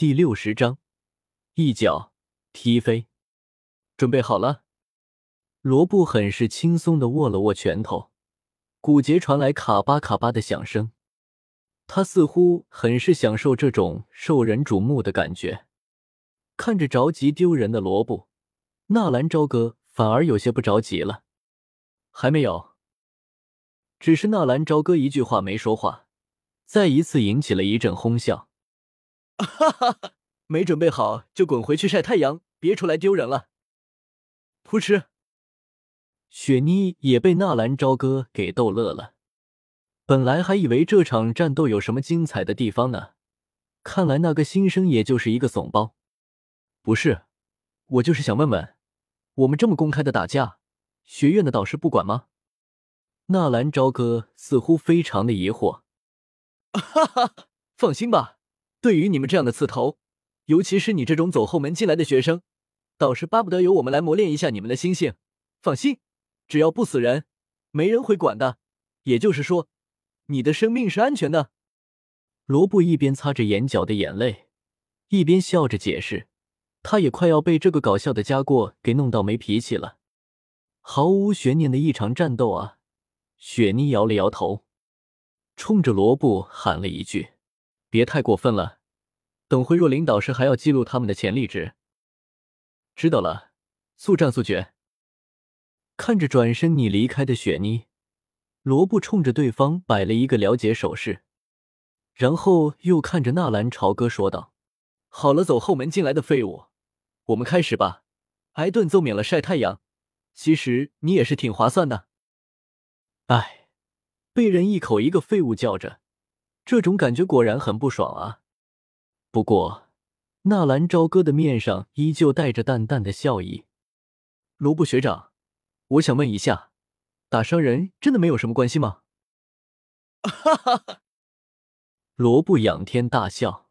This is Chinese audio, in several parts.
第六十章，一脚踢飞。准备好了。罗布很是轻松的握了握拳头，骨节传来卡巴卡巴的响声。他似乎很是享受这种受人瞩目的感觉。看着着急丢人的罗布，纳兰朝歌反而有些不着急了。还没有，只是纳兰朝歌一句话没说话，再一次引起了一阵哄笑。哈哈哈！没准备好就滚回去晒太阳，别出来丢人了。噗嗤，雪妮也被纳兰朝歌给逗乐了。本来还以为这场战斗有什么精彩的地方呢，看来那个新生也就是一个怂包。不是，我就是想问问，我们这么公开的打架，学院的导师不管吗？纳兰朝歌似乎非常的疑惑。哈哈，放心吧。对于你们这样的刺头，尤其是你这种走后门进来的学生，倒是巴不得由我们来磨练一下你们的心性。放心，只要不死人，没人会管的。也就是说，你的生命是安全的。罗布一边擦着眼角的眼泪，一边笑着解释。他也快要被这个搞笑的家伙给弄到没脾气了。毫无悬念的一场战斗啊！雪妮摇了摇头，冲着罗布喊了一句。别太过分了，等会若琳导师还要记录他们的潜力值。知道了，速战速决。看着转身你离开的雪妮，罗布冲着对方摆了一个了解手势，然后又看着纳兰朝歌说道：“好了，走后门进来的废物，我们开始吧。挨顿揍免了晒太阳，其实你也是挺划算的。”哎，被人一口一个废物叫着。这种感觉果然很不爽啊！不过，纳兰朝歌的面上依旧带着淡淡的笑意。罗布学长，我想问一下，打伤人真的没有什么关系吗？哈哈哈！罗布仰天大笑。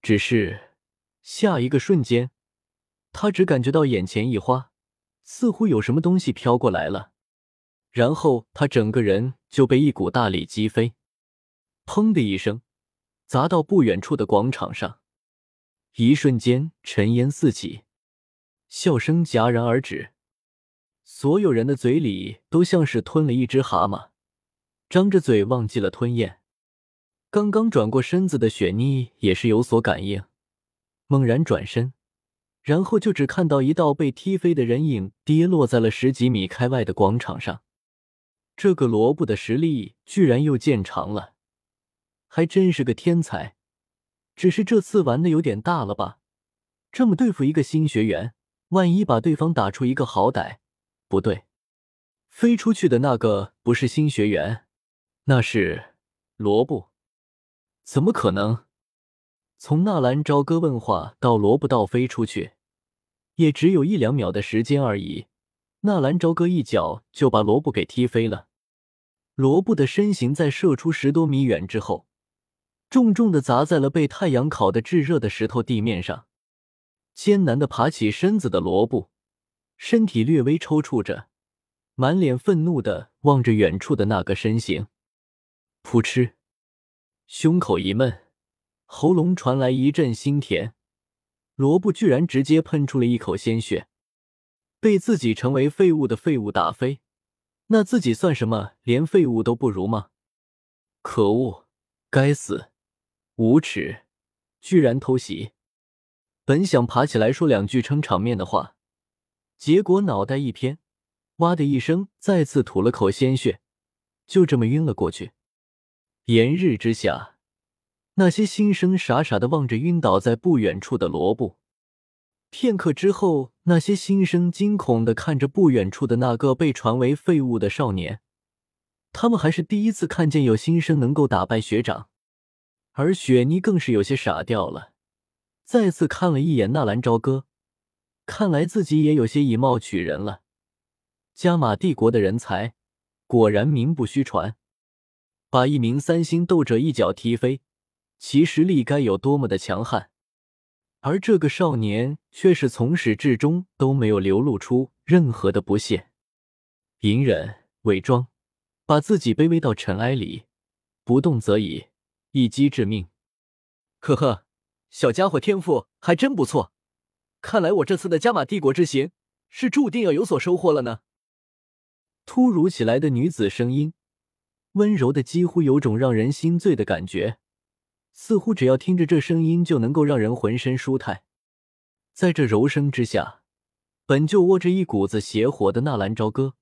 只是下一个瞬间，他只感觉到眼前一花，似乎有什么东西飘过来了，然后他整个人就被一股大力击飞。砰的一声，砸到不远处的广场上，一瞬间尘烟四起，笑声戛然而止。所有人的嘴里都像是吞了一只蛤蟆，张着嘴忘记了吞咽。刚刚转过身子的雪妮也是有所感应，猛然转身，然后就只看到一道被踢飞的人影跌落在了十几米开外的广场上。这个罗布的实力居然又见长了。还真是个天才，只是这次玩的有点大了吧？这么对付一个新学员，万一把对方打出一个好歹，不对，飞出去的那个不是新学员，那是罗布，怎么可能？从纳兰朝歌问话到罗布倒飞出去，也只有一两秒的时间而已。纳兰朝歌一脚就把罗布给踢飞了。罗布的身形在射出十多米远之后。重重的砸在了被太阳烤得炙热的石头地面上，艰难的爬起身子的罗布，身体略微抽搐着，满脸愤怒的望着远处的那个身形。噗嗤，胸口一闷，喉咙传来一阵腥甜，罗布居然直接喷出了一口鲜血。被自己成为废物的废物打飞，那自己算什么？连废物都不如吗？可恶，该死！无耻，居然偷袭！本想爬起来说两句撑场面的话，结果脑袋一偏，哇的一声，再次吐了口鲜血，就这么晕了过去。炎日之下，那些新生傻傻的望着晕倒在不远处的罗布。片刻之后，那些新生惊恐的看着不远处的那个被传为废物的少年，他们还是第一次看见有新生能够打败学长。而雪妮更是有些傻掉了，再次看了一眼纳兰朝歌，看来自己也有些以貌取人了。加玛帝国的人才果然名不虚传，把一名三星斗者一脚踢飞，其实力该有多么的强悍。而这个少年却是从始至终都没有流露出任何的不屑，隐忍伪装，把自己卑微到尘埃里，不动则已。一击致命，呵呵，小家伙天赋还真不错，看来我这次的加玛帝国之行是注定要有所收获了呢。突如其来的女子声音，温柔的几乎有种让人心醉的感觉，似乎只要听着这声音就能够让人浑身舒泰。在这柔声之下，本就窝着一股子邪火的纳兰朝歌，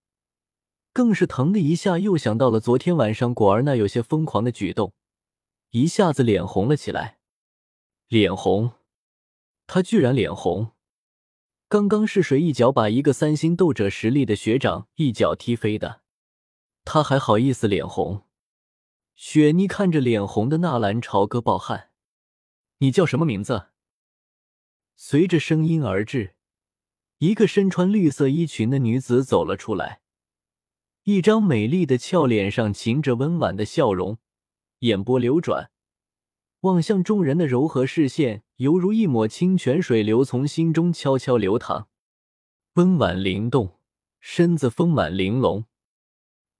更是疼的一下，又想到了昨天晚上果儿那有些疯狂的举动，一下子脸红了起来。脸红，他居然脸红！刚刚是谁一脚把一个三星斗者实力的学长一脚踢飞的？他还好意思脸红？雪妮看着脸红的纳兰朝歌暴汗：“你叫什么名字？”随着声音而至，一个身穿绿色衣裙的女子走了出来，一张美丽的俏脸上噙着温婉的笑容，眼波流转，望向众人的柔和视线。犹如一抹清泉水流，从心中悄悄流淌，温婉灵动，身子丰满玲珑，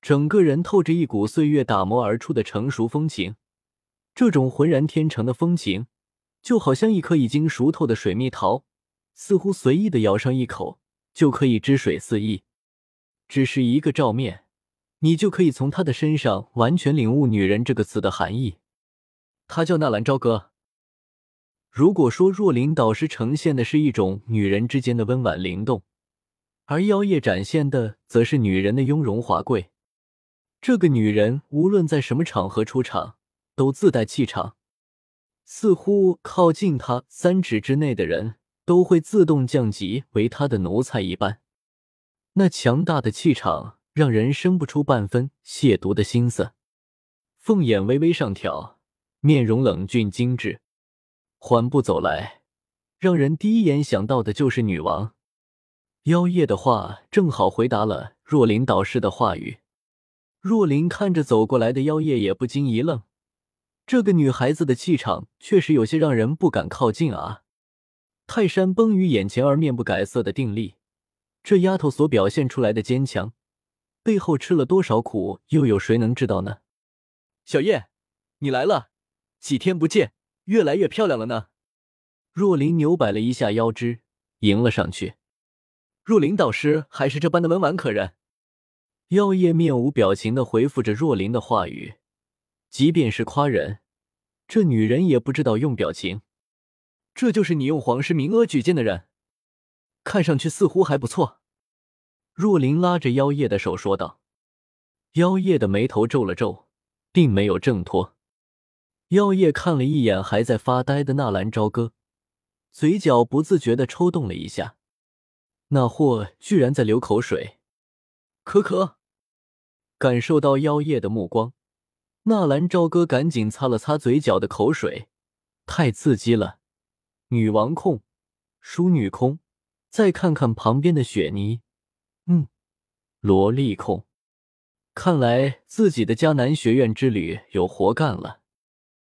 整个人透着一股岁月打磨而出的成熟风情。这种浑然天成的风情，就好像一颗已经熟透的水蜜桃，似乎随意的咬上一口就可以汁水四溢。只是一个照面，你就可以从他的身上完全领悟“女人”这个词的含义。他叫纳兰朝歌。如果说若琳导师呈现的是一种女人之间的温婉灵动，而妖夜展现的则是女人的雍容华贵，这个女人无论在什么场合出场，都自带气场，似乎靠近她三尺之内的人都会自动降级为她的奴才一般。那强大的气场让人生不出半分亵渎的心思，凤眼微微上挑，面容冷峻精致。缓步走来，让人第一眼想到的就是女王。妖夜的话正好回答了若琳导师的话语。若琳看着走过来的妖夜，也不禁一愣，这个女孩子的气场确实有些让人不敢靠近啊！泰山崩于眼前而面不改色的定力，这丫头所表现出来的坚强，背后吃了多少苦，又有谁能知道呢？小叶，你来了，几天不见。越来越漂亮了呢。若琳扭摆了一下腰肢，迎了上去。若琳导师还是这般的温婉可人。妖夜面无表情的回复着若琳的话语。即便是夸人，这女人也不知道用表情。这就是你用皇室名额举荐的人，看上去似乎还不错。若琳拉着妖夜的手说道。妖夜的眉头皱了皱，并没有挣脱。妖夜看了一眼还在发呆的纳兰朝歌，嘴角不自觉的抽动了一下。那货居然在流口水，可可。感受到妖夜的目光，纳兰朝歌赶紧擦了擦嘴角的口水，太刺激了。女王控，淑女控，再看看旁边的雪妮，嗯，萝莉控。看来自己的迦南学院之旅有活干了。